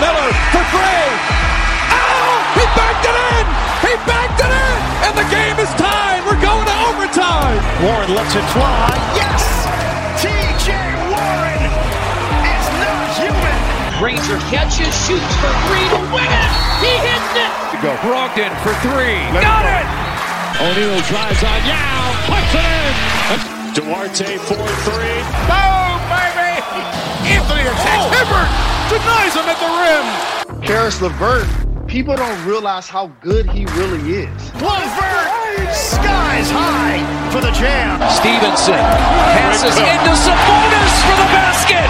Miller for three. Oh, he backed it in. He backed it in. And the game is tied. We're going to overtime. Warren lets it fly. Yes. TJ Warren is not human. Granger catches, shoots for three to win it. He hits it. To go. Brogdon for three. Let Got it, it. O'Neal drives on Yao. Puts it in. Duarte 4 3. Boom, baby. Anthony attacks. Oh. Hibbert denies him at the rim. Caris LeVert, people don't realize how good he really is. LeVert skies high for the jam. Stephenson passes into Sabonis for the basket.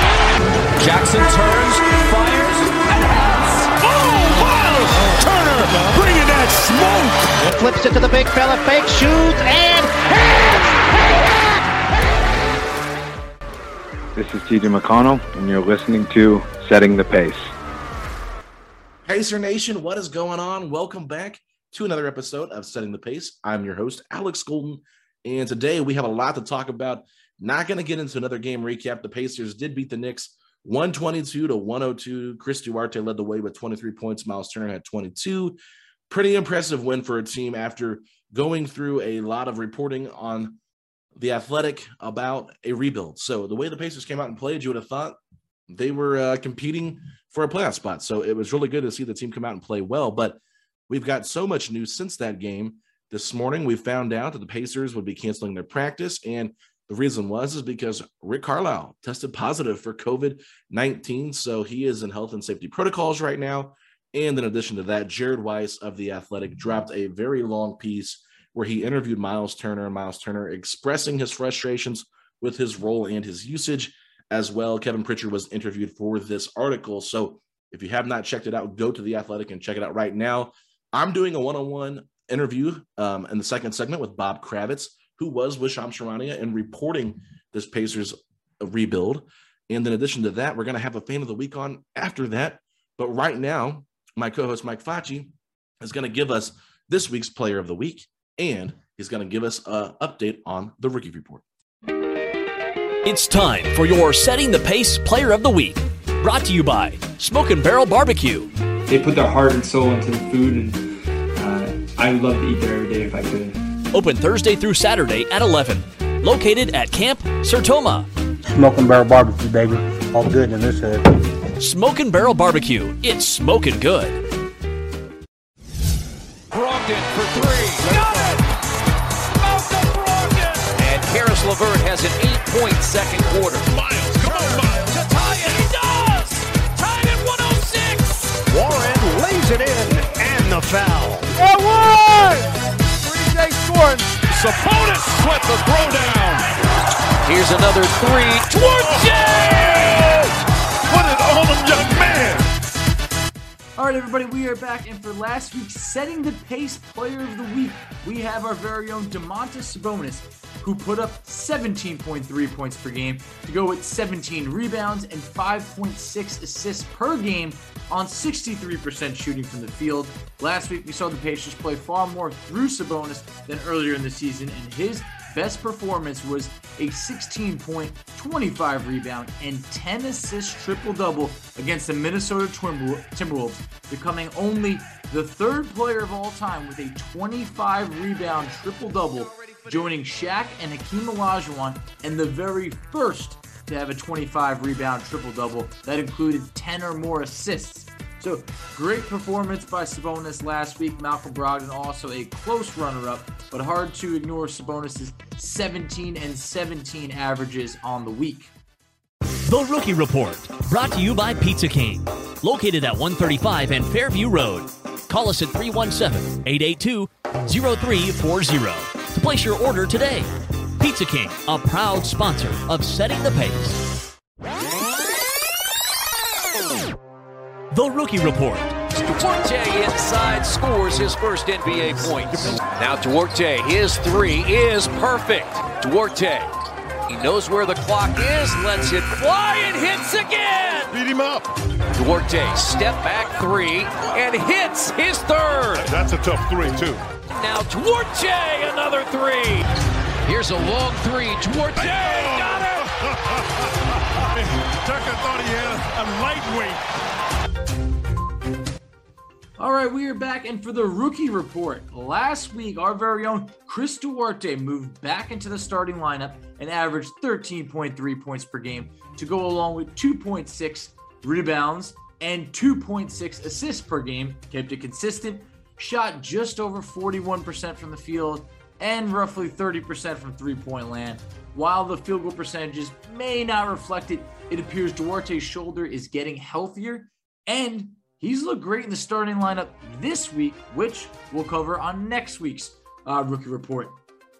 Jackson turns, fires, and hits. Oh, wow. Turner bringing that smoke. Flips it to the big fella, fake shoots, and hits. This is TJ McConnell, and you're listening to Setting the Pace. Pacer Nation, what is going on? Welcome back to another episode of Setting the Pace. I'm your host, Alex Golden, and today we have a lot to talk about. Not going to get into another game recap. The Pacers did beat the Knicks 122 to 102. Chris Duarte led the way with 23 points. Miles Turner had 22. Pretty impressive win for a team after going through a lot of reporting on the athletic about a rebuild. So the way the Pacers came out and played, you would have thought they were uh, competing for a playoff spot. So it was really good to see the team come out and play well. But we've got so much news since that game. This morning, we found out that the Pacers would be canceling their practice. And the reason was is because Rick Carlisle tested positive for COVID 19. So he is in health and safety protocols right now. And in addition to that, Jared Weiss of The Athletic dropped a very long piece where he interviewed Miles Turner Miles Turner expressing his frustrations with his role and his usage as well. Kevin Pritchard was interviewed for this article. So if you have not checked it out, go to The Athletic and check it out right now. I'm doing a one on one interview um, in the second segment with Bob Kravitz, who was with Shams Charania and reporting this Pacers rebuild. And in addition to that, we're going to have a fan of the week on after that. But right now, my co host Mike Facci is going to give us this week's player of the week and he's going to give us an update on the rookie report. It's time for your Setting the Pace Player of the Week. Brought to you by Smoke and Barrel Barbecue. They put their heart and soul into the food, and uh, I would love to eat there every day if I could. Open Thursday through Saturday at 11. Located at Camp Sertoma. Smoke and Barrel Barbecue, baby. All good in this hood. Smoke and Barrel Barbecue. It's smoking good. Brogdon for three. Got it! Malcolm Brogdon! And Caris LeVert has an eight-point second quarter. Miles, come on, Miles. To tie it. He does! Tied at 106! Warren lays it in and the foul. And one! 3J scoring. Sabonis swept the throwdown. Here's another three. Duarte! All right, everybody, we are back, and for last week's Setting the Pace Player of the Week, we have our very own Domantas Sabonis, who put up 17.3 points per game to go with 17 rebounds and 5.6 assists per game on 63% shooting from the field. Last week, we saw the Pacers play far more through Sabonis than earlier in the season, and his best performance was a 16 point, 25 rebound, and 10 assist triple double against the Minnesota Timberwolves, becoming only the third player of all time with a 25 rebound triple double, joining Shaq and Hakeem Olajuwon, and the very first to have a 25 rebound triple double that included 10 or more assists. So great performance by Sabonis last week. Malcolm Brogdon also a close runner-up, but hard to ignore Sabonis's 17 and 17 averages on the week. The Rookie Report, brought to you by Pizza King, located at 135 and Fairview Road. Call us at 317 882 0340 to place your order today. Pizza King, a proud sponsor of Setting the Pace. The Rookie Report. Duarte inside scores his first NBA point. Now Duarte, his three is perfect. Duarte, he knows where the clock is, lets it fly and hits again. Beat him up. Duarte, step back three and hits his third. That's a tough three, too. Now Duarte, another three. Here's a long three. Duarte oh. got it. Tucker thought he had a lightweight. All right, we are back, and for the rookie report, last week our very own Chris Duarte moved back into the starting lineup and averaged 13.3 points per game to go along with 2.6 rebounds and 2.6 assists per game. Kept it consistent, shot just over 41% from the field and roughly 30% from three point land. While the field goal percentages may not reflect it, it appears Duarte's shoulder is getting healthier and He's looked great in the starting lineup this week, which we'll cover on next week's uh, rookie report.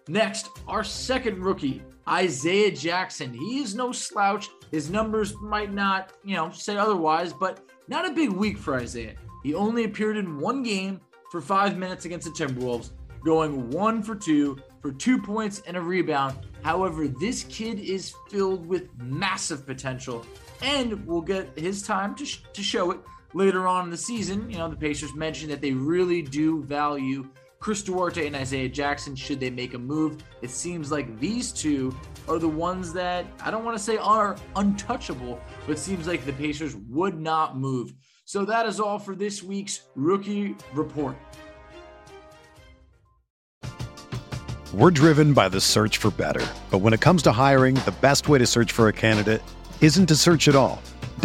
Next, our second rookie, Isaiah Jackson. He is no slouch. His numbers might not, you know, say otherwise, but not a big week for Isaiah. He only appeared in one game for five minutes against the Timberwolves, going one for two for two points and a rebound. However, this kid is filled with massive potential, and we'll get his time to, sh- to show it later on in the season, you know, the Pacers mentioned that they really do value Chris Duarte and Isaiah Jackson should they make a move. It seems like these two are the ones that I don't want to say are untouchable, but seems like the Pacers would not move. So that is all for this week's rookie report. We're driven by the search for better. But when it comes to hiring, the best way to search for a candidate isn't to search at all.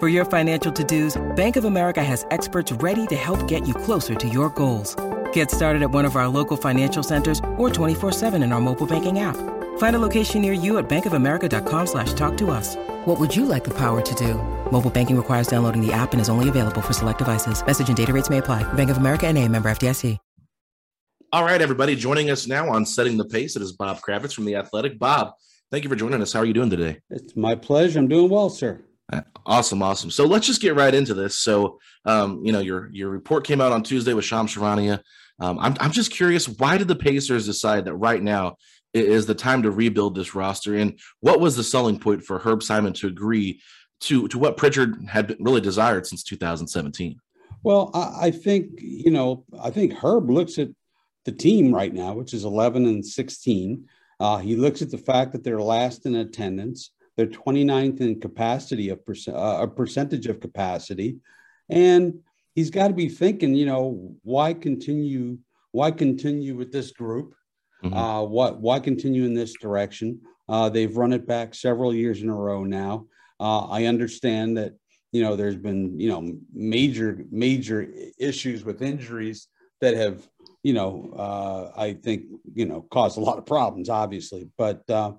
For your financial to-dos, Bank of America has experts ready to help get you closer to your goals. Get started at one of our local financial centers or 24-7 in our mobile banking app. Find a location near you at bankofamerica.com slash talk to us. What would you like the power to do? Mobile banking requires downloading the app and is only available for select devices. Message and data rates may apply. Bank of America and a member FDIC. All right, everybody. Joining us now on Setting the Pace, it is Bob Kravitz from The Athletic. Bob, thank you for joining us. How are you doing today? It's my pleasure. I'm doing well, sir. Uh, awesome, awesome. So let's just get right into this. So, um, you know, your your report came out on Tuesday with Shams Charania. Um, I'm I'm just curious, why did the Pacers decide that right now is the time to rebuild this roster? And what was the selling point for Herb Simon to agree to to what Pritchard had really desired since 2017? Well, I, I think you know, I think Herb looks at the team right now, which is 11 and 16. Uh, Uh, he looks at the fact that they're last in attendance, they're 29th in capacity of percent, uh, a percentage of capacity, and he's got to be thinking, you know, why continue? Why continue with this group? Mm-hmm. Uh, what? Why continue in this direction? Uh, they've run it back several years in a row now. Uh, I understand that you know there's been you know major major issues with injuries that have you know uh, I think you know caused a lot of problems, obviously. But uh,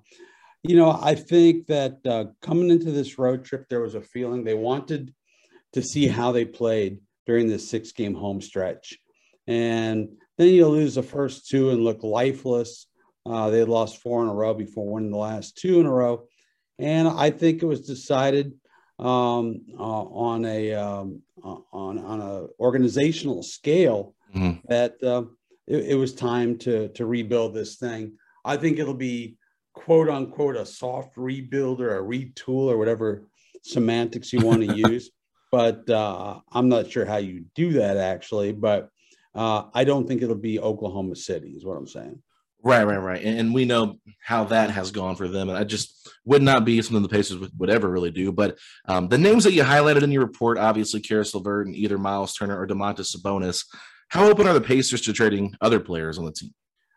you know I think that uh, coming into this road trip, there was a feeling they wanted to see how they played during this six game home stretch, and then you lose the first two and look lifeless uh, they lost four in a row before winning the last two in a row. And I think it was decided um, uh, on a um, uh, on on a organizational scale mm-hmm. that uh, it, it, was time to to rebuild this thing. I think it'll be quote unquote a soft rebuild or a retool or whatever semantics you want to use. But uh, I'm not sure how you do that actually. But uh, I don't think it'll be Oklahoma City, is what I'm saying. Right, right, right. And, and, we know how that has gone for them. And I just would not be something the Pacers would, would ever really do. But um, the names that you highlighted in your report, obviously Caris LeVert and either Miles Turner or Domantas Sabonis. How open are the Pacers to trading other players on the team?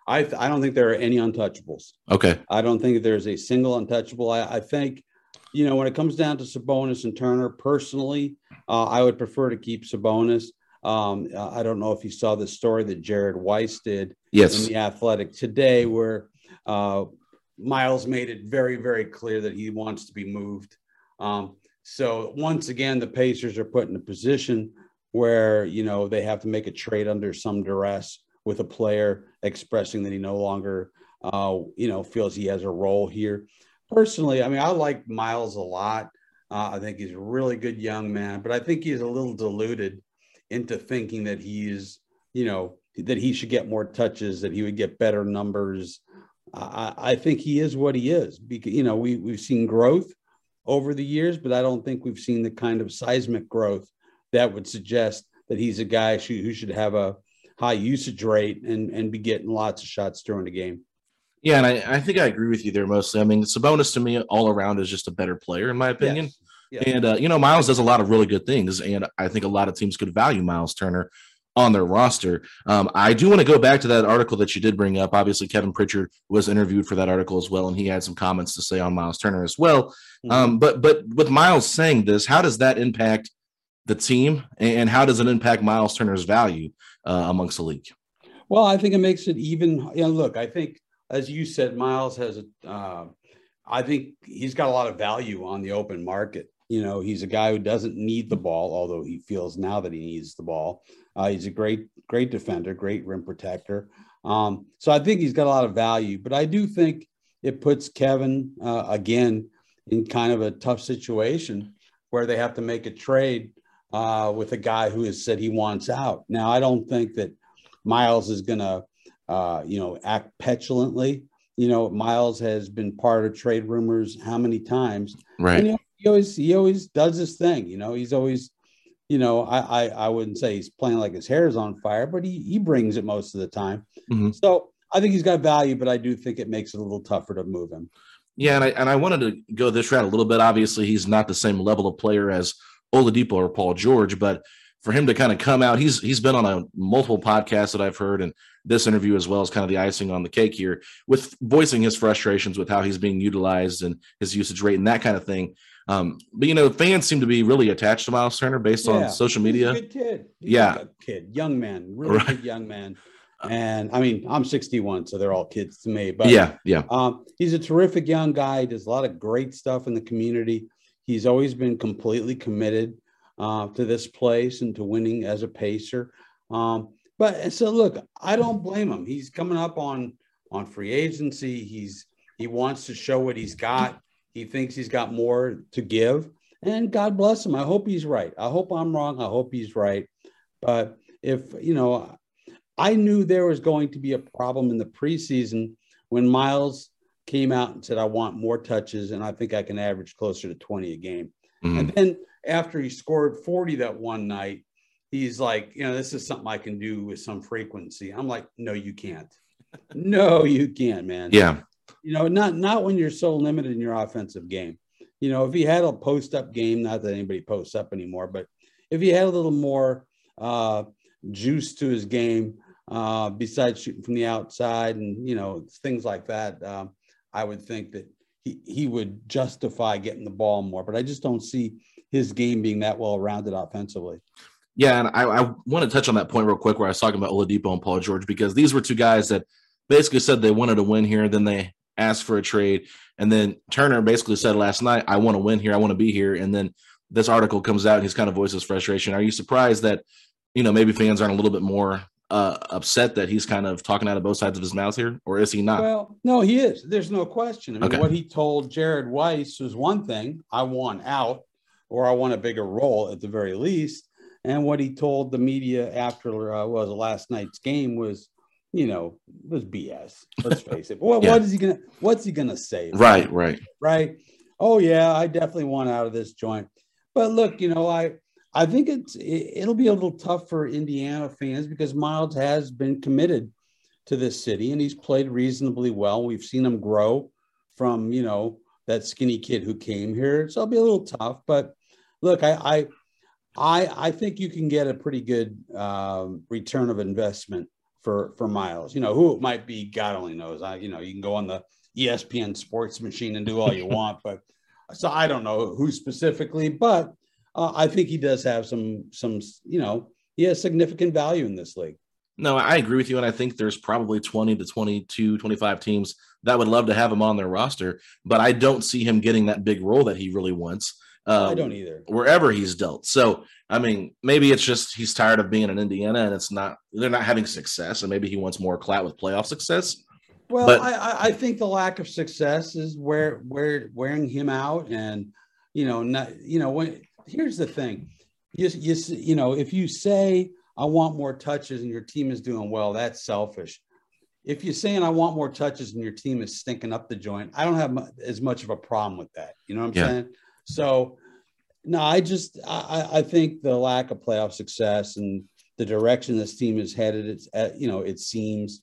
I, I don't think there are any untouchables. Okay. I don't think there's a single untouchable. I, I think, you know, when it comes down to Sabonis and Turner, personally, uh, I would prefer to keep Sabonis. Um, I don't know if you saw the story that Jared Weiss did yes. in the Athletic today, where uh, Miles made it very, very clear that he wants to be moved. Um, so once again, the Pacers are put in a position where you know they have to make a trade under some duress with a player expressing that he no longer, uh, you know, feels he has a role here. Personally, I mean, I like Miles a lot. Uh, I think he's a really good young man, but I think he's a little deluded into thinking that he's, you know, that he should get more touches, that he would get better numbers. I, I think he is what he is. Because, you know, we, we've seen growth over the years, but I don't think we've seen the kind of seismic growth that would suggest that he's a guy who should have a high usage rate and, and be getting lots of shots during the game. Yeah, and I, I think I agree with you there mostly. I mean, Sabonis to me all around is just a better player, in my opinion. Yes. And uh, you know, Miles does a lot of really good things, and I think a lot of teams could value Miles Turner on their roster. Um, I do want to go back to that article that you did bring up. Obviously, Kevin Pritchard was interviewed for that article as well, and he had some comments to say on Miles Turner as well. Mm-hmm. Um, but but with Miles saying this, how does that impact the team, and how does it impact Miles Turner's value uh, amongst the league? Well, I think it makes it even. You know, look, I think as you said, Miles has a. Uh, I think he's got a lot of value on the open market. You know, he's a guy who doesn't need the ball, although he feels now that he needs the ball. Uh, he's a great, great defender, great rim protector. Um, so I think he's got a lot of value, but I do think it puts Kevin uh, again in kind of a tough situation where they have to make a trade uh, with a guy who has said he wants out. Now, I don't think that Miles is going to, uh, you know, act petulantly. You know, Miles has been part of trade rumors how many times? Right. And, you he always he always does his thing. You know, he's always, you know, I I, I wouldn't say he's playing like his hair is on fire, but he he brings it most of the time. Mm-hmm. So I think he's got value, but I do think it makes it a little tougher to move him. Yeah, and I and I wanted to go this route a little bit. Obviously, he's not the same level of player as Oladipo or Paul George, but for him to kind of come out, he's he's been on a multiple podcasts that I've heard, and this interview as well as kind of the icing on the cake here, with voicing his frustrations with how he's being utilized and his usage rate and that kind of thing. Um, but you know, fans seem to be really attached to Miles Turner based yeah. on social media. good kid. He's yeah, like kid, young man, really right. good young man. And I mean, I'm 61, so they're all kids to me. But yeah, yeah. Um, he's a terrific young guy. He does a lot of great stuff in the community. He's always been completely committed uh, to this place and to winning as a pacer. Um, but so look, I don't blame him. He's coming up on on free agency. He's he wants to show what he's got. He thinks he's got more to give. And God bless him. I hope he's right. I hope I'm wrong. I hope he's right. But if, you know, I knew there was going to be a problem in the preseason when Miles came out and said, I want more touches and I think I can average closer to 20 a game. Mm-hmm. And then after he scored 40 that one night, he's like, you know, this is something I can do with some frequency. I'm like, no, you can't. no, you can't, man. Yeah. You know, not not when you're so limited in your offensive game. You know, if he had a post up game, not that anybody posts up anymore, but if he had a little more uh, juice to his game, uh, besides shooting from the outside and you know things like that, um, I would think that he he would justify getting the ball more. But I just don't see his game being that well rounded offensively. Yeah, and I, I want to touch on that point real quick where I was talking about Oladipo and Paul George because these were two guys that basically said they wanted to win here, then they asked for a trade, and then Turner basically said last night, "I want to win here, I want to be here," and then this article comes out and he's kind of voices frustration. Are you surprised that you know maybe fans aren't a little bit more uh, upset that he's kind of talking out of both sides of his mouth here, or is he not? Well, no, he is. There's no question. I mean, Okay. what he told Jared Weiss was one thing: I want out, or I want a bigger role at the very least. And what he told the media after uh, was last night's game was, you know, was BS. Let's face it. What, Yeah. what is he gonna? What's he gonna say? Right, right. right? Oh yeah, I definitely want out of this joint. But look, you know, I I think it's it, it'll be a little tough for Indiana fans because Miles has been committed to this city and he's played reasonably well. We've seen him grow from you know that skinny kid who came here, so it'll be a little tough. But look, I I I, I think you can get a pretty good um, return of investment for for Miles. You know who it might be, God only knows. I you know you can go on the ESPN Sports Machine and do all you want, but so I don't know who specifically, but uh, I think he does have some some you know he has significant value in this league. No, I agree with you. And I think there's probably 20 to 22, 25 teams that would love to have him on their roster, but I don't see him getting that big role that he really wants. Um, I don't either. Wherever he's dealt. So, I mean, maybe it's just he's tired of being in Indiana and it's not, they're not having success. And maybe he wants more clout with playoff success. Well, But- I, I- I think the lack of success is where where wearing him out, and you know, not you know when. Here's the thing, you you you know, if you say I want more touches and your team is doing well, that's selfish. If you're saying I want more touches and your team is stinking up the joint, I don't have as much of a problem with that. You know what I'm Yeah. saying? So, no, I just I, I I think the lack of playoff success and the direction this team is headed, it's uh, you know, it seems.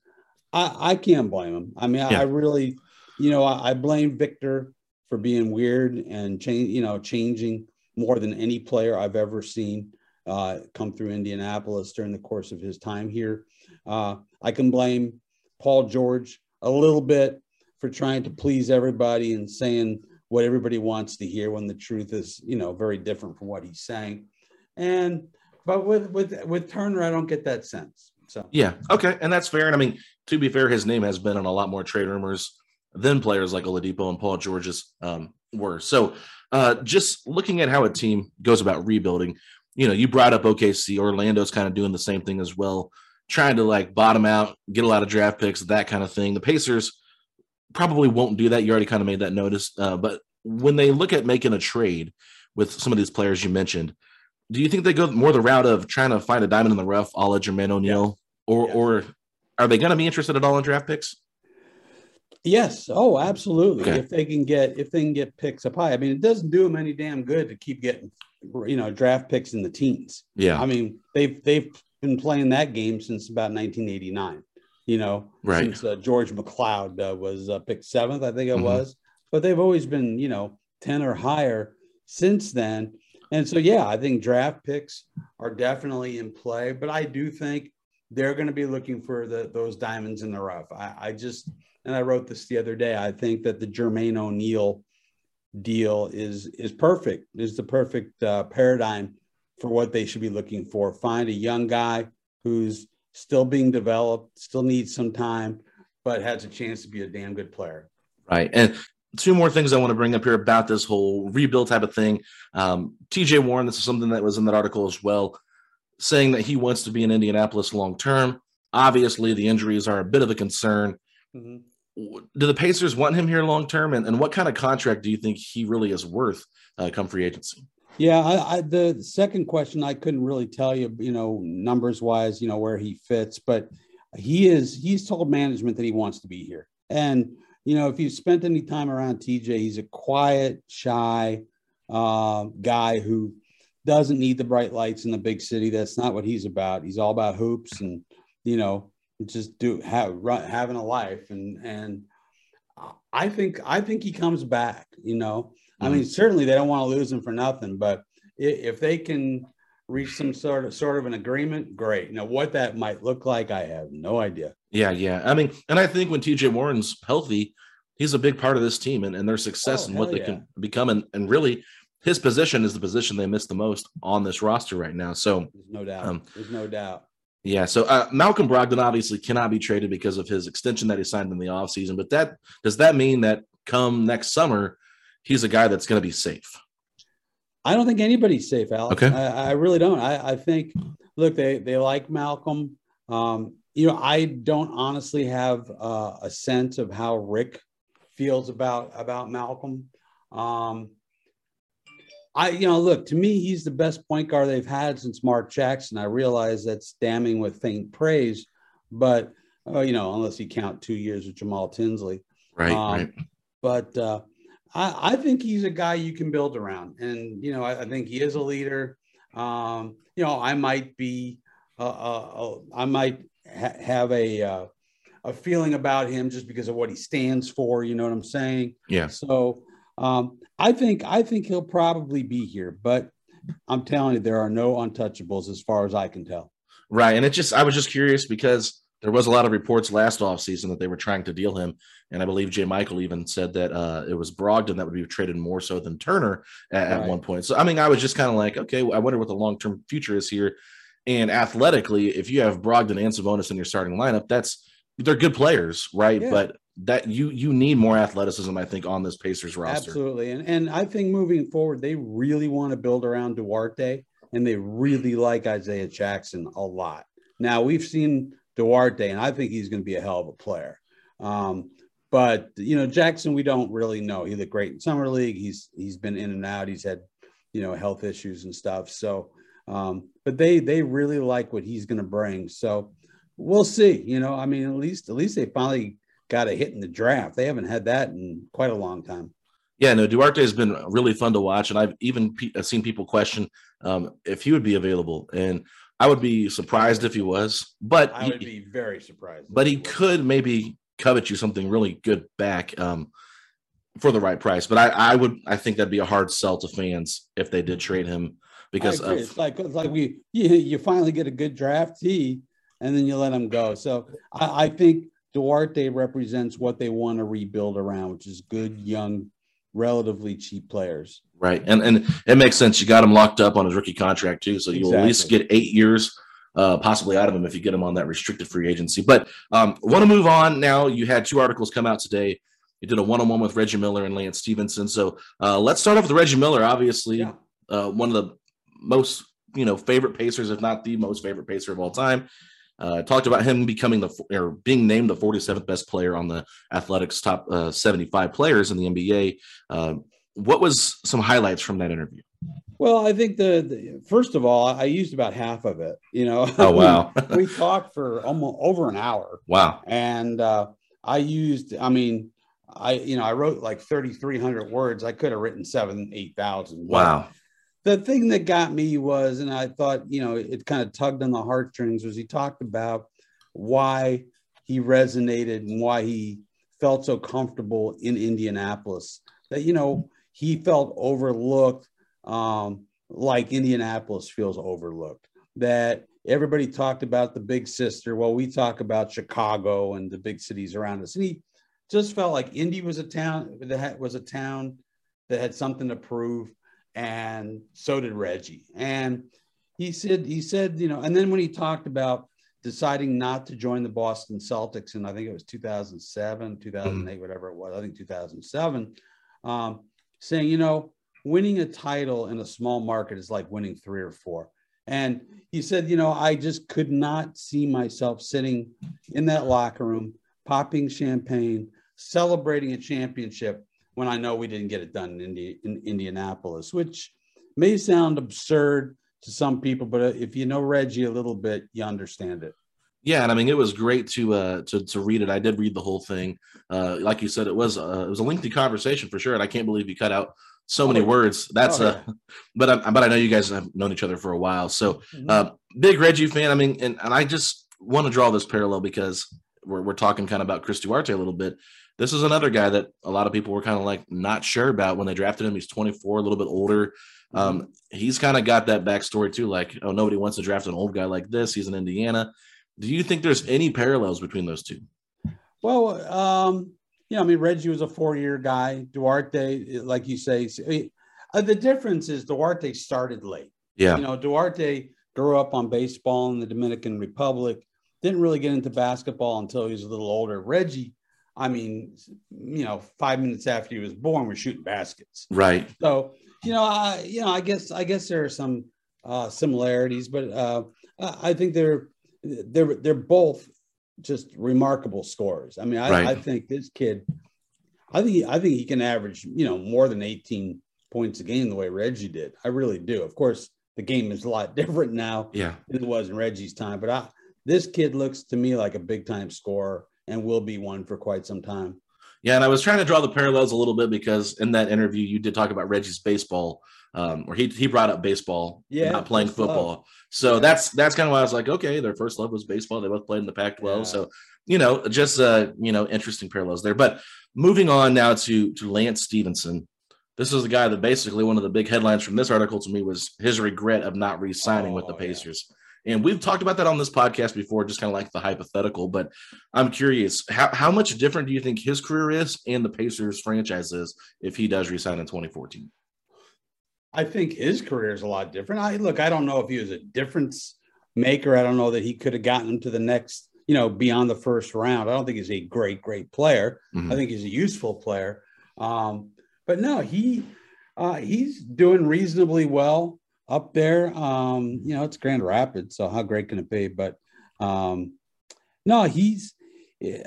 I, I can't blame them. I mean, I, I really, you know, I, I blame Victor for being weird and change, you know, changing more than any player I've ever seen uh, come through Indianapolis during the course of his time here. Uh, I can blame Paul George a little bit for trying to please everybody and saying what everybody wants to hear when the truth is, you know, very different from what he's saying. And but with with with Turner, I don't get that sense. So Yeah. Okay. And that's fair. And I mean, to be fair, his name has been on a lot more trade rumors than players like Oladipo and Paul George's um, were. So uh, just looking at how a team goes about rebuilding, you know, you brought up OKC. Orlando's kind of doing the same thing as well, trying to like bottom out, get a lot of draft picks, that kind of thing. The Pacers probably won't do that. You already kind of made that notice. Uh, but when they look at making a trade with some of these players you mentioned, do you think they go more the route of trying to find a diamond in the rough, a la Jermaine O'Neal, or or are they going to be interested at all in draft picks? Yes. Oh, absolutely. Okay. If they can get if they can get picks up high, I mean, it doesn't do them any damn good to keep getting you know draft picks in the teens. Yeah. I mean, they've they've been playing that game since about 1989. You know, Right. since uh, George McCloud uh, was uh, picked seventh, I think it Mhm. was. But they've always been you know ten or higher since then. And so, yeah, I think draft picks are definitely in play. But I do think they're going to be looking for the those diamonds in the rough. I, I just and I wrote this the other day. I think that the Jermaine O'Neal deal is is perfect. Is the perfect uh, paradigm for what they should be looking for. Find a young guy who's still being developed, still needs some time, but has a chance to be a damn good player. Right. And two more things I want to bring up here about this whole rebuild type of thing. Um, TJ Warren, this is something that was in that article as well, saying that he wants to be in Indianapolis long term. Obviously, the injuries are a bit of a concern. Mhm. Do the Pacers want him here long term? And, and what kind of contract do you think he really is worth uh, come free agency? Yeah, I, I the second question I couldn't really tell you, you know, numbers wise, you know, where he fits, but he is he's told management that he wants to be here. And you know, if you've spent any time around TJ, he's a quiet, shy uh, guy who doesn't need the bright lights in the big city. That's not what he's about. He's all about hoops and you know, just do have run, having a life and and I think I think he comes back. You know, I mean, certainly they don't want to lose him for nothing, but if they can reach some sort of sort of an agreement, great. Now, what that might look like, I have no idea. Yeah, yeah. I mean, and I think when TJ Warren's healthy, he's a big part of this team and, and their success Oh, and what they yeah. can become. And, and really, his position is the position they miss the most on this roster right now. So, There's no doubt. Um, There's no doubt. Yeah. So, uh, Malcolm Brogdon obviously cannot be traded because of his extension that he signed in the offseason. But that does that mean that come next summer, he's a guy that's going to be safe? I don't think anybody's safe, Alex. Okay. I, I really don't. I, I think, look, they they like Malcolm. Um, you know, I don't honestly have uh, a sense of how Rick feels about about Malcolm. Um, I, you know, look to me, he's the best point guard they've had since Mark Jackson. I realize that's damning with faint praise, but uh, you know, unless you count two years with Jamal Tinsley, Right. Um, right. but uh, I, I think he's a guy you can build around, and you know, I, I think he is a leader. Um, you know, I might be, uh, uh, uh, I might ha- have a uh, a feeling about him just because of what he stands for. You know what I'm saying? Yeah. So um, I think I think he'll probably be here, but I'm telling you, there are no untouchables as far as I can tell. Right. And it just, I was just curious because there was a lot of reports last offseason that they were trying to deal him. And I believe Jay Michael even said that uh, it was Brogdon that would be traded more so than Turner at, at Right. one point. So, I mean, I was just kind of like, okay, I wonder what the long term future is here. And athletically, if you have Brogdon and Sabonis in your starting lineup, that's they're good players, right? Yeah. But that you you need more athleticism, I think, on this Pacers roster. Absolutely. And and I think moving forward, they really want to build around Duarte and they really like Isaiah Jackson a lot. Now we've seen Duarte, and I think he's going to be a hell of a player. Um, but you know, Jackson, we don't really know. He looked great in summer league. He's he's been in and out. He's had, you know, health issues and stuff. So um, but they they really like what he's going to bring. So we'll see. You know, I mean, at least at least they finally got a hit in the draft. They haven't had that in quite a long time. Yeah, no, Duarte has been really fun to watch, and I've even pe- uh, seen people question um, if he would be available, and I would be surprised if he was, but I he, would be very surprised. but he could maybe covet you something really good back um, for the right price. But I, I would, I think that'd be a hard sell to fans if they did trade him because of it's like it's like we you, you finally get a good draftee and then you let him go. So I, I think Duarte represents what they want to rebuild around, which is good, young, relatively cheap players. right, and and it makes sense. You got him locked up on his rookie contract too, so you'll at least get eight years. Uh, possibly out of him if you get him on that restricted free agency. But um, want to move on now. You had two articles come out today. You did a one-on-one with Reggie Miller and Lance Stephenson. So uh, let's start off with Reggie Miller. Obviously, Yeah. uh, one of the most you know favorite Pacers, if not the most favorite Pacer of all time. Uh, talked about him becoming the or being named the 47th best player on the Athletics top uh, 75 players in the NBA. Uh, what was some highlights from that interview? Well, I think the, the first of all, I used about half of it. You know, Oh, wow. we, we talked for almost over an hour. Wow. and uh, I used. I mean, I you know I wrote like thirty three hundred words. I could have written seven, eight thousand. Wow. The thing that got me was, and I thought you know it kind of tugged on the heartstrings, was he talked about why he resonated and why he felt so comfortable in Indianapolis. That you know he felt overlooked, um, like Indianapolis feels overlooked. That everybody talked about the big sister. Well, we talk about Chicago and the big cities around us, and he just felt like Indy was a town that was a town that had something to prove, and so did Reggie. And he said, he said, you know, and then when he talked about deciding not to join the Boston Celtics, and I think it was 2007, 2008, whatever it was, I think 2007, um, saying, you know, winning a title in a small market is like winning three or four. And he said, you know, I just could not see myself sitting in that locker room, popping champagne, celebrating a championship when I know we didn't get it done in, Indi- in Indianapolis, which may sound absurd to some people, but if you know Reggie a little bit, you understand it. Yeah, and I mean it was great to uh to to read it. I did read the whole thing. Uh like you said, it was uh, it was a lengthy conversation for sure, and I can't believe you cut out so many Oh, words. That's oh, uh but I, but I know you guys have known each other for a while. So uh big Reggie fan. I mean, and, and I just want to draw this parallel because we're we're talking kind of about Chris Duarte a little bit. This is another guy that a lot of people were kind of like not sure about when they drafted him. He's 24, a little bit older. Um, mm-hmm. he's kind of got that backstory too. Like, oh, nobody wants to draft an old guy like this. He's in Indiana. Do you think there's any parallels between those two? Well, um, you know, I mean, Reggie was a four-year guy. Duarte, like you say, uh, the difference is Duarte started late. Yeah. You know, Duarte grew up on baseball in the Dominican Republic, didn't really get into basketball until he was a little older. Reggie, I mean, you know, five minutes after he was born, we're shooting baskets. Right. So, you know, I, you know, I guess, I guess there are some uh, similarities, but uh, I think they're, they're, they're both just remarkable scores. I mean, I, right. I think this kid, I think, I think he can average, you know, more than 18 points a game the way Reggie did. I really do. Of course, the game is a lot different now yeah. than it was in Reggie's time, but I, this kid looks to me like a big time scorer and will be one for quite some time. Yeah, and I was trying to draw the parallels a little bit because in that interview you did talk about Reggie's baseball, um, or he he brought up baseball, yeah, not playing football. Love. So yeah. that's that's kind of why I was like, okay, their first love was baseball. They both played in the Pac-12, yeah. so you know, just uh, you know, interesting parallels there. But moving on now to to Lance Stephenson. this is the guy that basically one of the big headlines from this article to me was his regret of not re-signing oh, with the Pacers. Yeah. And we've talked about that on this podcast before, just kind of like the hypothetical. But I'm curious, how, how much different do you think his career is and the Pacers franchise is if he does resign in 2014? I think his career is a lot different. I look, I don't know if he was a difference maker. I don't know that he could have gotten him to the next, you know, beyond the first round. I don't think he's a great, great player. Mm-hmm. I think he's a useful player. Um, but no, he uh, he's doing reasonably well up there. Um, you know, it's Grand Rapids, so how great can it be? But um, no, he's yeah,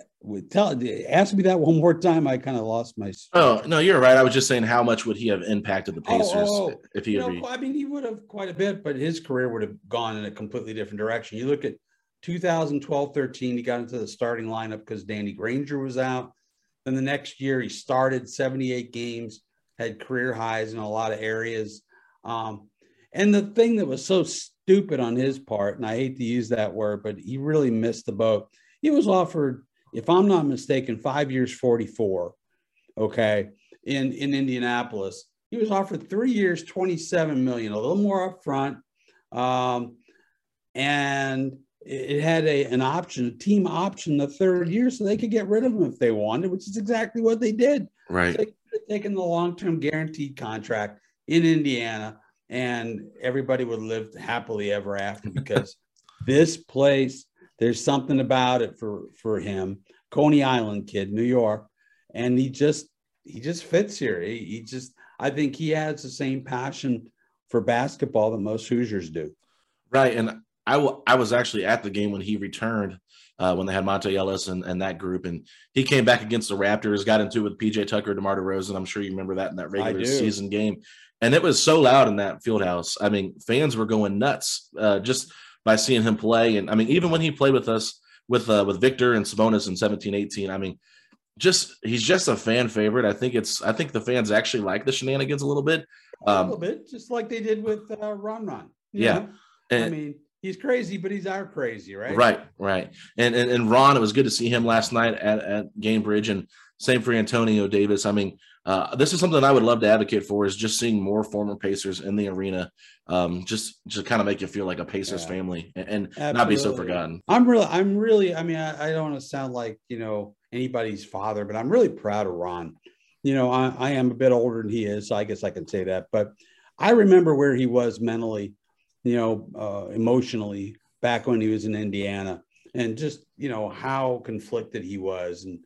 tell ask me that one more time. I kind of lost my. Oh no, you're right. I was just saying, how much would he have impacted the Pacers oh, oh, if he? You know, I mean, he would have quite a bit, but his career would have gone in a completely different direction. You look at 2012 13, he got into the starting lineup because Danny Granger was out. Then the next year, he started 78 games, had career highs in a lot of areas. Um, and the thing that was so stupid on his part, and I hate to use that word, but he really missed the boat. He was offered, if I'm not mistaken, five years, 44, okay, in, in Indianapolis. He was offered three years, 27 million, a little more upfront. Um, and it had a, an option, a team option the third year, so they could get rid of him if they wanted, which is exactly what they did. Right. So they could have taken the long term guaranteed contract in Indiana, and everybody would live happily ever after because this place, there's something about it for for him. Coney Island kid, New York, and he just he just fits here. He, he just I think he has the same passion for basketball that most Hoosiers do. Right, and I, w- I was actually at the game when he returned uh, when they had Monta Ellis and, and that group. And he came back against the Raptors, got into it with PJ Tucker, DeMar DeRozan. I'm sure you remember that in that regular season game. And it was so loud in that field house. I mean, fans were going nuts uh, just by seeing him play. And I mean, even when he played with us with uh, with Victor and Sabonis in 17, 18, I mean, just he's just a fan favorite. I think it's I think the fans actually like the shenanigans a little bit. Um, a little bit, just like they did with uh, Ron Ron. Yeah. And, I mean, he's crazy, but he's our crazy, right? Right, right. And and, and Ron, it was good to see him last night at, at Gainbridge, and same for Antonio Davis. I mean, uh, this is something I would love to advocate for is just seeing more former Pacers in the arena, um, just just kind of make you feel like a Pacers yeah. family and, and not be so forgotten. I'm really, I'm really, I mean, I, I don't want to sound like you know anybody's father, but I'm really proud of Ron. You know, I, I am a bit older than he is, so I guess I can say that. But I remember where he was mentally you know, uh, emotionally back when he was in Indiana and just, you know, how conflicted he was. And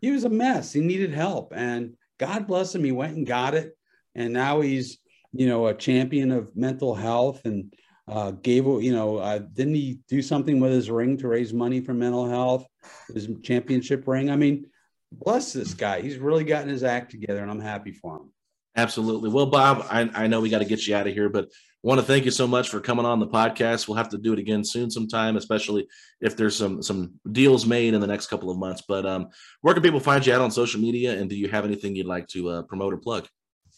he was a mess. He needed help. And God bless him. He went and got it. And now he's, you know, a champion of mental health and uh, gave, you know, uh, didn't he do something with his ring to raise money for mental health, his championship ring? I mean, bless this guy. He's really gotten his act together and I'm happy for him. Absolutely. Well, Bob, I, I know we got to get you out of here, but want to thank you so much for coming on the podcast. We'll have to do it again soon sometime, especially if there's some some deals made in the next couple of months. But um, where can people find you out on social media? And do you have anything you'd like to uh, promote or plug?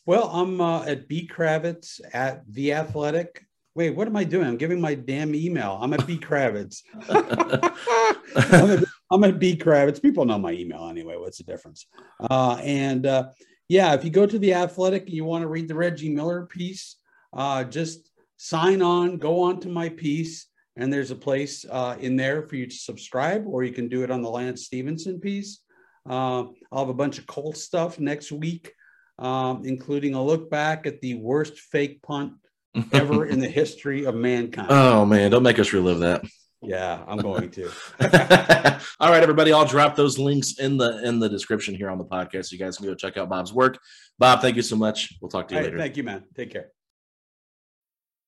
Well, I'm uh, at B Kravitz at the Athletic. Wait, what am I doing? I'm giving my damn email. I'm at B Kravitz. I'm, at, I'm at B Kravitz. People know my email anyway. What's the difference? Uh, and uh, yeah, if you go to the Athletic and you want to read the Reggie Miller piece, uh, just sign on, go on to my piece, and there's a place uh, in there for you to subscribe, or you can do it on the Lance Stephenson piece. Uh, I'll have a bunch of Colts stuff next week, um, including a look back at the worst fake punt ever in the history of mankind. Oh man, don't make us relive that. Yeah, I'm going to. All right, everybody. I'll drop those links in the in the description here on the podcast. So you guys can go check out Bob's work. Bob, thank you so much. We'll talk to you later. thank you, man. Take care.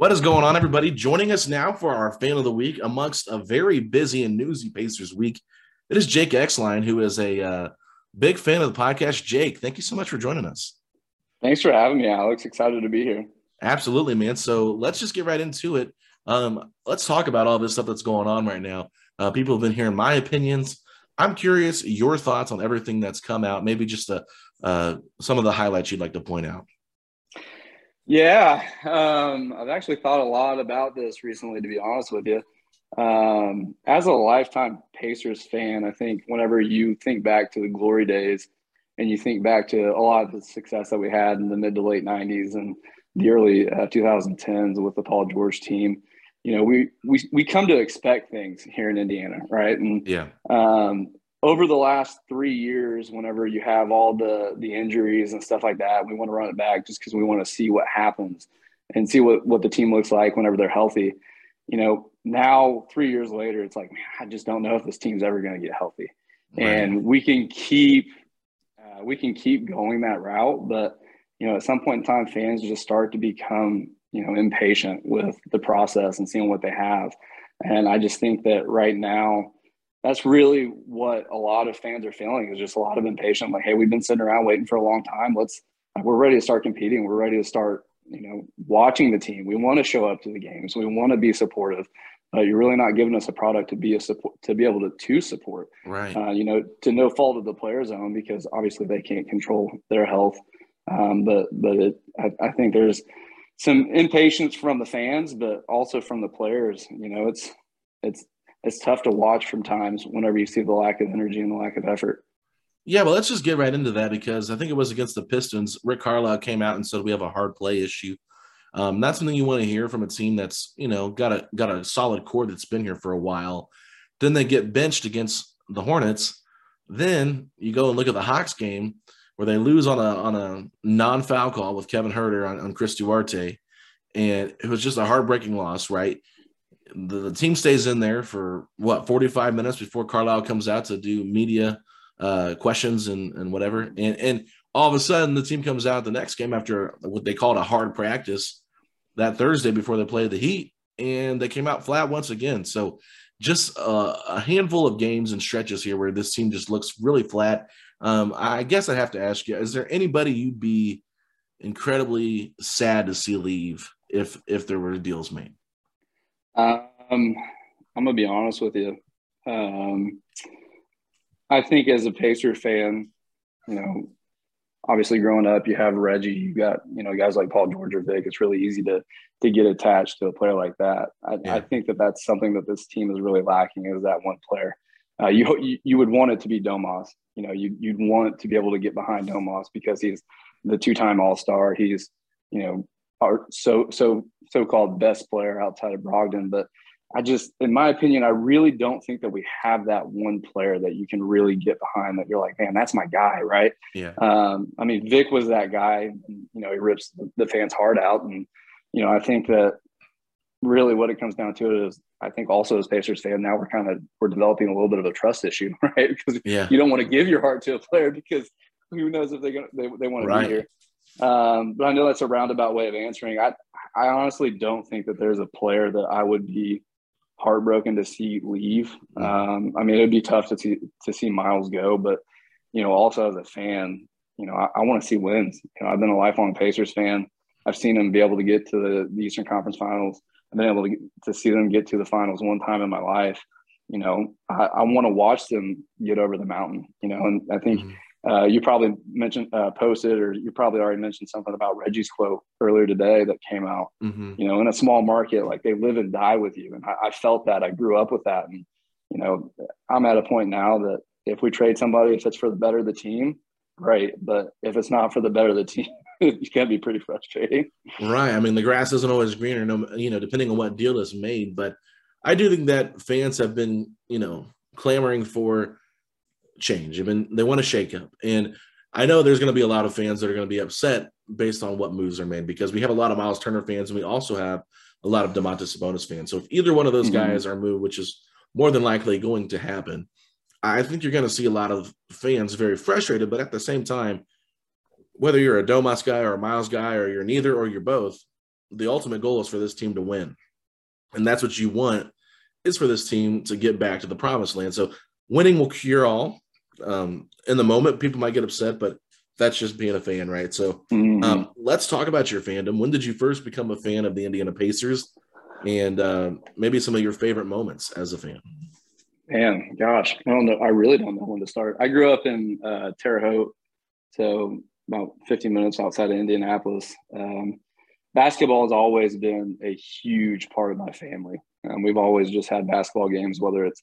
What is going on, everybody? Joining us now for our fan of the week amongst a very busy and newsy Pacers week. It is Jake Exline, who is a uh, big fan of the podcast. Jake, thank you so much for joining us. Thanks for having me, Alex. Excited to be here. Absolutely, man. So let's just get right into it. Um, let's talk about all this stuff that's going on right now. Uh, people have been hearing my opinions. I'm curious your thoughts on everything that's come out. Maybe just uh, uh, some of the highlights you'd like to point out. Yeah, um, I've actually thought a lot about this recently, to be honest with you. Um, as a lifetime Pacers fan, I think whenever you think back to the glory days and you think back to a lot of the success that we had in the mid to late 90s and the early uh, 2010s with the Paul George team, you know, we, we, we come to expect things here in Indiana, right? And Yeah. um, over the last three years, whenever you have all the the injuries and stuff like that, we want to run it back just because we want to see what happens and see what what the team looks like whenever they're healthy. You know, now three years later, it's like, man, I just don't know if this team's ever going to get healthy, and we can keep uh, we can keep going that route, but you know, at some point in time, fans just start to become you know impatient with the process and seeing what they have, and I just think that right now that's really what a lot of fans are feeling is just a lot of impatience. Like, hey, we've been sitting around waiting for a long time. Let's we're ready to start competing. We're ready to start, you know, watching the team. We want to show up to the games. We want to be supportive. Uh, you're really not giving us a product to be a support to be able to to support. Right. Uh, you know, to no fault of the players' own because obviously they can't control their health. Um, but but it, I, I think there's some impatience from the fans, but also from the players. You know, it's it's it's tough to watch from times whenever you see the lack of energy and the lack of effort. Yeah, but let's just get right into that because I think it was against the Pistons. Rick Carlisle came out and said we have a hard play issue. Um, that's something you want to hear from a team that's you know got a got a solid core that's been here for a while. Then they get benched against the Hornets. Then you go and look at the Hawks game where they lose on a on a non foul call with Kevin Huerter on, on Chris Duarte, and it was just a heartbreaking loss. Right, the, the team stays in there for what 45 minutes before Carlisle comes out to do media uh, questions and, and whatever. And, and all of a sudden, the team comes out the next game after what they called a hard practice that Thursday before they played the Heat, and they came out flat once again. So, just a, a handful of games and stretches here where this team just looks really flat. Um, I guess I have to ask you: Is there anybody you'd be incredibly sad to see leave if if there were deals made? Um, I'm gonna be honest with you. Um, I think as a Pacer fan, you know, obviously growing up, you have Reggie, you got you know guys like Paul George or Vic. It's really easy to to get attached to a player like that. I, Yeah. I think that that's something that this team is really lacking is that one player. Uh, you, you you would want it to be Domas. You know, you you'd want to be able to get behind Domas because he's the two time All Star. He's you know our so so so called best player outside of Brogdon, but I just, in my opinion, I really don't think that we have that one player that you can really get behind that you're like, man, that's my guy, right? Yeah. Um, I mean, Vic was that guy. And, you know, he rips the fans' heart out, and you know, I think that really what it comes down to is, I think also as Pacers fan, now we're kind of we're developing a little bit of a trust issue, right? Because Yeah. you don't want to give your heart to a player because who knows if they're gonna they, they want to be here. Um, but I know that's a roundabout way of answering. I I honestly don't think that there's a player that I would be heartbroken to see leave. Um, I mean, it'd be tough to see to see Miles go, but you know, also as a fan, you know, I, I want to see wins. You know, I've been a lifelong Pacers fan. I've seen them be able to get to the, the Eastern Conference Finals. I've been able to, to see them get to the finals one time in my life. You know, I, I want to watch them get over the mountain. You know, and I think. Mm-hmm. Uh, you probably mentioned uh, posted or you probably already mentioned something about Reggie's quote earlier today that came out. Mm-hmm. You know, in a small market, like they live and die with you, and I, I, felt that. I grew up with that, and you know, I'm at a point now that if we trade somebody, if it's for the better of the team, great. But if it's not for the better of the team, it can be pretty frustrating. Right. I mean, the grass isn't always greener, no, you know, depending on what deal is made. But I do think that fans have been, you know, clamoring for change. I mean, they want to shake up. And I know there's going to be a lot of fans that are going to be upset based on what moves are made because we have a lot of Miles Turner fans and we also have a lot of Domantas Sabonis fans. So if either one of those mm-hmm. guys are moved, which is more than likely going to happen, I think you're going to see a lot of fans very frustrated. But at the same time, whether you're a Domas guy or a Miles guy or you're neither or you're both, the ultimate goal is for this team to win. And that's what you want is for this team to get back to the promised land. So winning will cure all. Um, in the moment, people might get upset, but that's just being a fan, right? So mm-hmm. um, let's talk about your fandom. When did you first become a fan of the Indiana Pacers? And uh, maybe some of your favorite moments as a fan. Man, gosh, I don't know. I really don't know when to start. I grew up in uh, Terre Haute, so about 15 minutes outside of Indianapolis. Um, basketball has always been a huge part of my family. Um, we've always just had basketball games, whether it's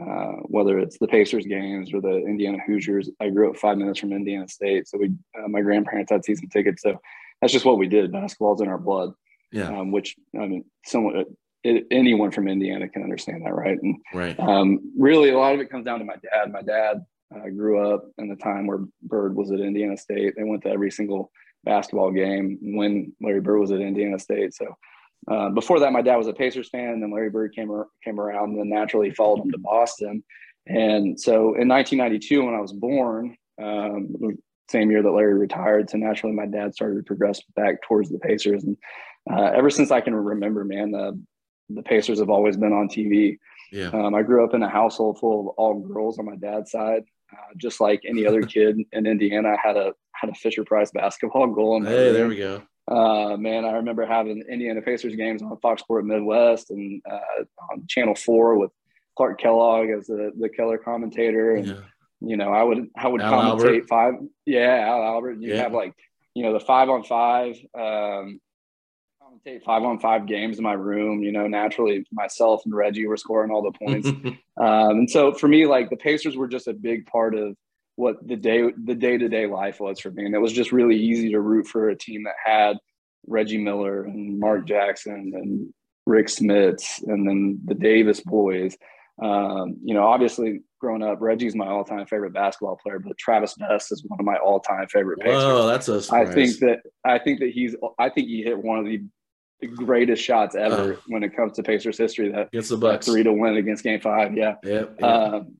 uh, whether it's the Pacers games or the Indiana Hoosiers. I grew up five minutes from Indiana State, so we uh, my grandparents had season tickets, so that's just what we did. Basketball's in our blood. Yeah. Um, which I mean, somewhat it, anyone from Indiana can understand that, right? And right. Um, really, a lot of it comes down to my dad. My dad uh, grew up in the time where Bird was at Indiana State. They went to every single basketball game when Larry Bird was at Indiana State. So uh, before that, my dad was a Pacers fan, and then Larry Bird came came around, and then naturally followed him to Boston. And so in 1992, when I was born, um, same year that Larry retired, so naturally my dad started to progress back towards the Pacers. And uh, ever since I can remember, man, the the Pacers have always been on TV. Yeah. Um, I grew up in a household full of all girls on my dad's side. Uh, just like any other kid in Indiana, I had a had a Fisher Price basketball goal. In hey, there we go. Uh, man, I remember having Indiana Pacers games on Fox Sport Midwest and uh, on Channel Four with Clark Kellogg as the, the color commentator. And, yeah. you know, I would, I would Al commentate Albert. five. Yeah. Al Albert. You yeah. have like, you know, the five on five, um, commentate five on five games in my room. You know, naturally myself and Reggie were scoring all the points. um, and so for me, like the Pacers were just a big part of what the day the day to day life was for me, and it was just really easy to root for a team that had Reggie Miller and Mark Jackson and Rick Smits and then the Davis boys. Um, you know, obviously growing up, Reggie's my all-time favorite basketball player, but Travis Best is one of my all-time favorite Pacers. Oh, that's a surprise. I think that I think that he's I think he hit one of the the greatest shots ever uh, when it comes to Pacers history. That against the Bucks, three to win against Game Five. Yeah. Yep. Um,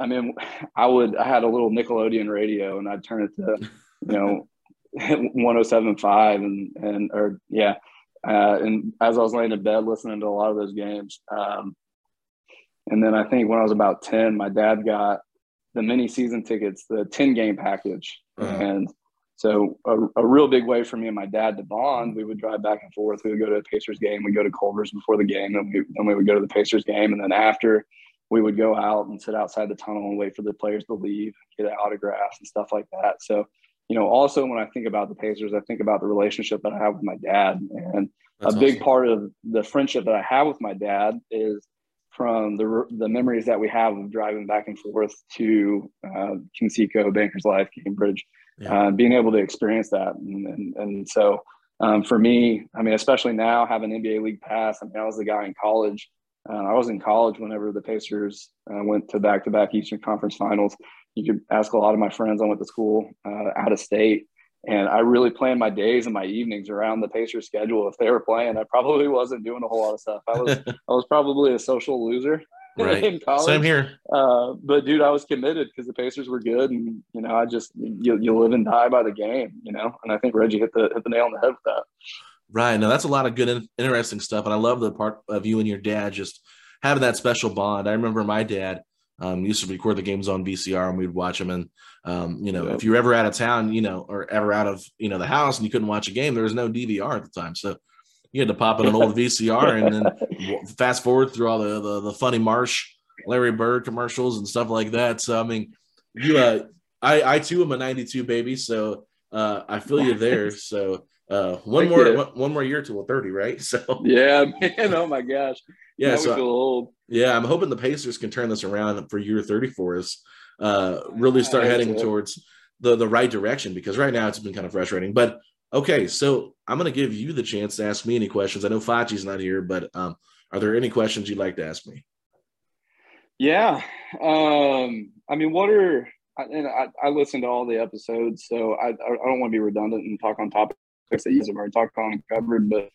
I mean, I would. I had a little Nickelodeon radio, and I'd turn it to, you know, 107.5 and and or yeah. Uh, and as I was laying in bed listening to a lot of those games, um, and then I think when I was about 10, my dad got the mini season tickets, the 10 game package. Uh-huh. And so a, a, real big way for me and my dad to bond, we would drive back and forth. We would go to a Pacers game. We'd go to Culver's before the game. And we, then we would go to the Pacers game. And then after, we would go out and sit outside the tunnel and wait for the players to leave, get autographs and stuff like that. So, you know, also when I think about the Pacers, I think about the relationship that I have with my dad. And That's a big awesome. part of the friendship that I have with my dad is from the, the memories that we have of driving back and forth to uh, Conseco, Bankers Life, Gainbridge, yeah. uh, being able to experience that. And, and, and so um, for me, I mean, especially now having NBA League Pass, I mean, I was the guy in college. Uh, I was in college whenever the Pacers uh, went to back to back Eastern Conference finals. You could ask a lot of my friends I went to school uh, out of state. And I really planned my days and my evenings around the Pacers schedule. If they were playing, I probably wasn't doing a whole lot of stuff. I was I was probably a social loser right. in college. Same here. Uh, but dude, I was committed because the Pacers were good, and you know, I just you, you live and die by the game, you know. And I think Reggie hit the hit the nail on the head with that. Right. Now that's a lot of good, interesting stuff, and I love the part of you and your dad just having that special bond. I remember my dad um, used to record the games on VCR and we'd watch them. And, um, you know, if you were ever out of town, you know, or ever out of, you know, the house and you couldn't watch a game, there was no DVR at the time. So you had to pop in an old VCR and then fast forward through all the, the, the funny Marsh, Larry Bird commercials and stuff like that. So, I mean, you, uh, I, I too am a 92 baby. So, uh, I feel you there. So, uh, one more, you. one, more year till 30, right? So, Yeah, man. Oh my gosh. yeah. So, feel old. yeah, I'm hoping the Pacers can turn this around for year 30 for us. Uh, really start heading towards the the right direction because right now it's been kind of frustrating. But okay, so I'm going to give you the chance to ask me any questions. I know Fachi's not here, but um, are there any questions you'd like to ask me? Yeah. Um, I mean, what are I- and I, I listened to all the episodes, so I I don't want to be redundant and talk on that you have already talked on and covered, but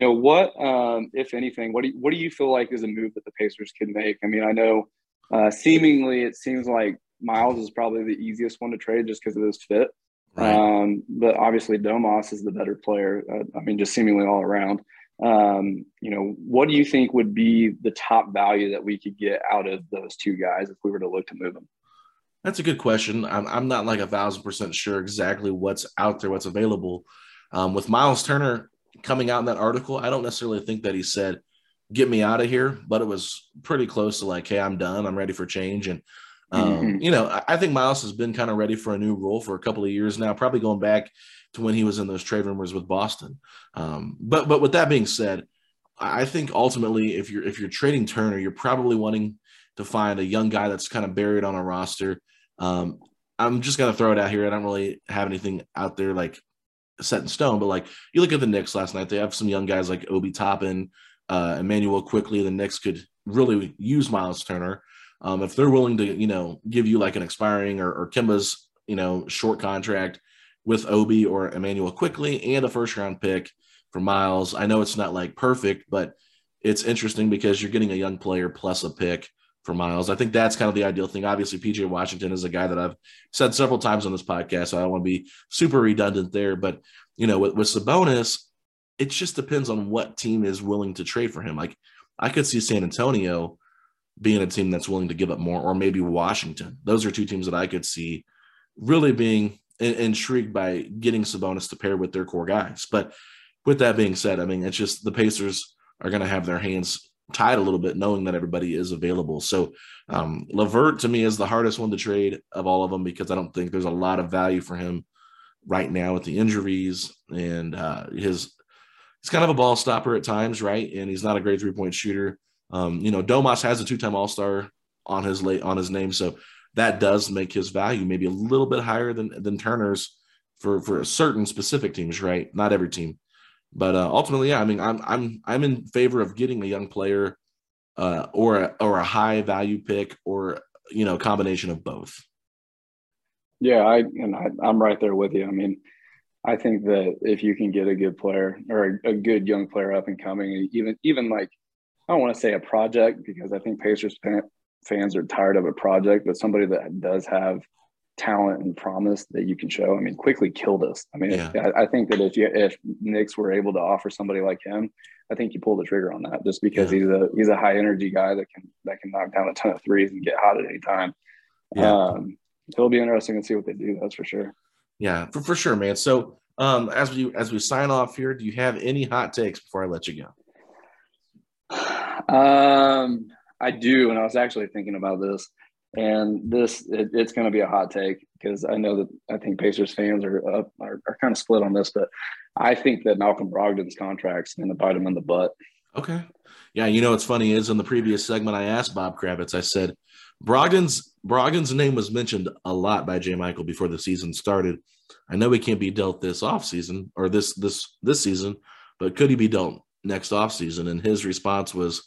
you know what, um, if anything, what do you, what do you feel like is a move that the Pacers could make? I mean, I know uh, seemingly it seems like Miles is probably the easiest one to trade just because of his fit. Um, but obviously Domas is the better player. Uh, I mean, just seemingly all around. Um, you know, what do you think would be the top value that we could get out of those two guys if we were to look to move them? That's a good question. I'm, I'm not like a thousand percent sure exactly what's out there, what's available. Um, with Miles Turner coming out in that article, I don't necessarily think that he said, get me out of here, but it was pretty close to like, hey, I'm done. I'm ready for change. And, um, Mhm. you know, I, I think Miles has been kind of ready for a new role for a couple of years now, probably going back to when he was in those trade rumors with Boston. Um, but but with that being said, I I think ultimately, if you're if you're trading Turner, you're probably wanting to find a young guy that's kind of buried on a roster. Um, I'm just gonna throw it out here. I don't really have anything out there like set in stone, but like you look at the Knicks last night, they have some young guys like Obi Toppin, uh, Immanuel Quickley. The Knicks could really use Miles Turner. Um, if they're willing to, you know, give you like an expiring or, or Kemba's, you know, short contract with Obi or Immanuel Quickley and a first round pick for Miles. I know it's not like perfect, but it's interesting because you're getting a young player plus a pick for Miles. I think that's kind of the ideal thing. Obviously, PJ Washington is a guy that I've said several times on this podcast, so I don't want to be super redundant there. But you know, with, with Sabonis, it just depends on what team is willing to trade for him. Like I could see San Antonio being a team that's willing to give up more, or maybe Washington. Those are two teams that I could see really being in- intrigued by getting Sabonis to pair with their core guys. But with that being said, I mean, it's just the Pacers are going to have their hands tied a little bit, knowing that everybody is available. So um, LeVert to me is the hardest one to trade of all of them because I don't think there's a lot of value for him right now with the injuries and uh, his. He's kind of a ball stopper at times, right? And he's not a great three point shooter. Um, you know, Domas has a two time All Star on his late on his name, so that does make his value maybe a little bit higher than than Turner's for for certain specific teams, right? Not every team, but uh, ultimately, yeah. I mean, I'm I'm I'm in favor of getting a young player uh, or a, or a high value pick or you know combination of both. Yeah, I and I, I'm right there with you. I mean, I think that if you can get a good player or a, a good young player up and coming, even even like I don't want to say a project because I think Pacers fan, fans are tired of a project, but somebody that does have talent and promise that you can show. I mean, Quickley killed us. I mean, Yeah. I, I think that if you if Knicks were able to offer somebody like him, I think you pull the trigger on that just because he's a he's a high energy guy that can that can knock down a ton of threes and get hot at any time. Yeah. Um, it'll be interesting to see what they do. That's for sure. Yeah, for, for sure, man. So um, as we as we sign off here, do you have any hot takes before I let you go? Um, I do, and I was actually thinking about this, and this it, it's going to be a hot take because I know that I think Pacers fans are, are are kind of split on this, but I think that Malcolm Brogdon's contract's going to bite him in the butt. Okay. Yeah, you know what's funny is in the previous segment I asked Bob Kravitz, I said Brogdon's Brogdon's name was mentioned a lot by Jay Michael before the season started. I know he can't be dealt this offseason or this this this season, but could he be dealt next offseason? And his response was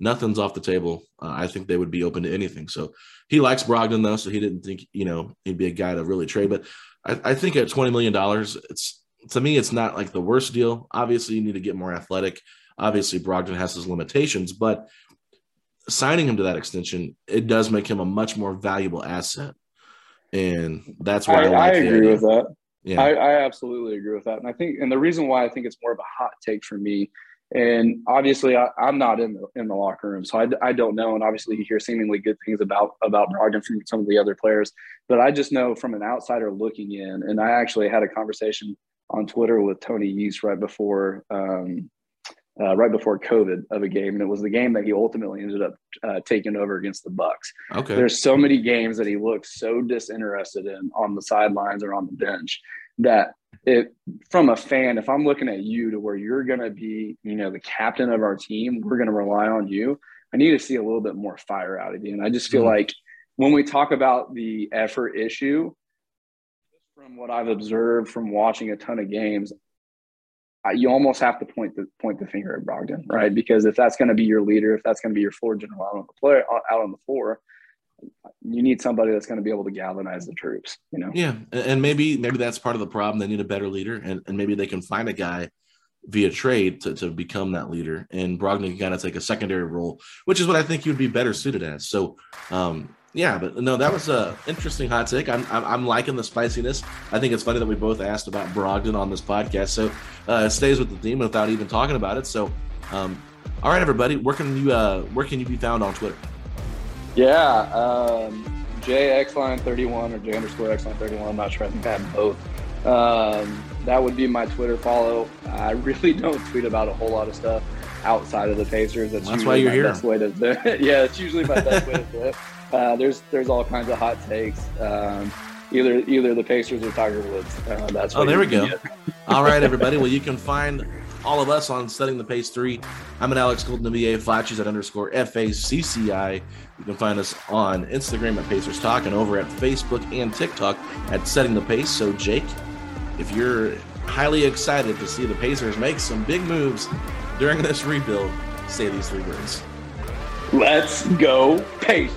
nothing's off the table. Uh, I think they would be open to anything. So he likes Brogdon though, so he didn't think you know he'd be a guy to really trade. But I, I think at twenty million dollars, it's to me it's not like the worst deal. Obviously, you need to get more athletic. Obviously, Brogdon has his limitations, but signing him to that extension, it does make him a much more valuable asset. And that's why I, I, like I agree with that. Yeah. I, I absolutely agree with that, and I think, and the reason why I think it's more of a hot take for me And obviously, I, am not in the in the locker room, so I, I don't know. And obviously, you hear seemingly good things about about Brogdon from some of the other players, but I just know from an outsider looking in. And I actually had a conversation on Twitter with Tony East right before um, uh, right before COVID of a game, and it was the game that he ultimately ended up uh, taking over against the Bucks. Okay. There's so many games that he looks so disinterested in on the sidelines or on the bench that it from a fan, if I'm looking at you to where you're going to be, you know, the captain of our team, we're going to rely on you. I need to see a little bit more fire out of you, and I just feel mm-hmm. like when we talk about the effort issue, from what I've observed from watching a ton of games, you almost have to point the point the finger at Brogdon, right? Because if that's going to be your leader, if that's going to be your floor general out on the player out on the floor, you need somebody that's going to be able to galvanize the troops. You know? Yeah, and maybe maybe that's part of the problem. They need a better leader, and, and maybe they can find a guy via trade to, to become that leader. And Brogdon can kind of take a secondary role, which is what I think would be better suited as. So, um, yeah, but no, that was a interesting hot take. I'm, I'm, I'm liking the spiciness. I think it's funny that we both asked about Brogdon on this podcast. So uh, it stays with the theme without even talking about it. So, um, all right, everybody, where can you uh, where can you be found on Twitter? Yeah, um, JXline31 or J underscore Xline31. I'm not sure. I think I have both. Um, that would be my Twitter follow. I really don't tweet about a whole lot of stuff outside of the Pacers. That's, That's why you're here. Best way to yeah, it's usually my best way to do it. Uh, there's there's all kinds of hot takes. Um, either either the Pacers or Tiger Woods. Uh, that's oh, there we go. all right, everybody. Well, you can find all of us on Setting the Pace 3. I'm at Alex Golden NBA. Flatchies at underscore F-A-C-C-I. You can find us on Instagram at Pacers Talk and over at Facebook and TikTok at Setting the Pace. So, Jake, if you're highly excited to see the Pacers make some big moves during this rebuild, say these three words. Let's go, Pacers.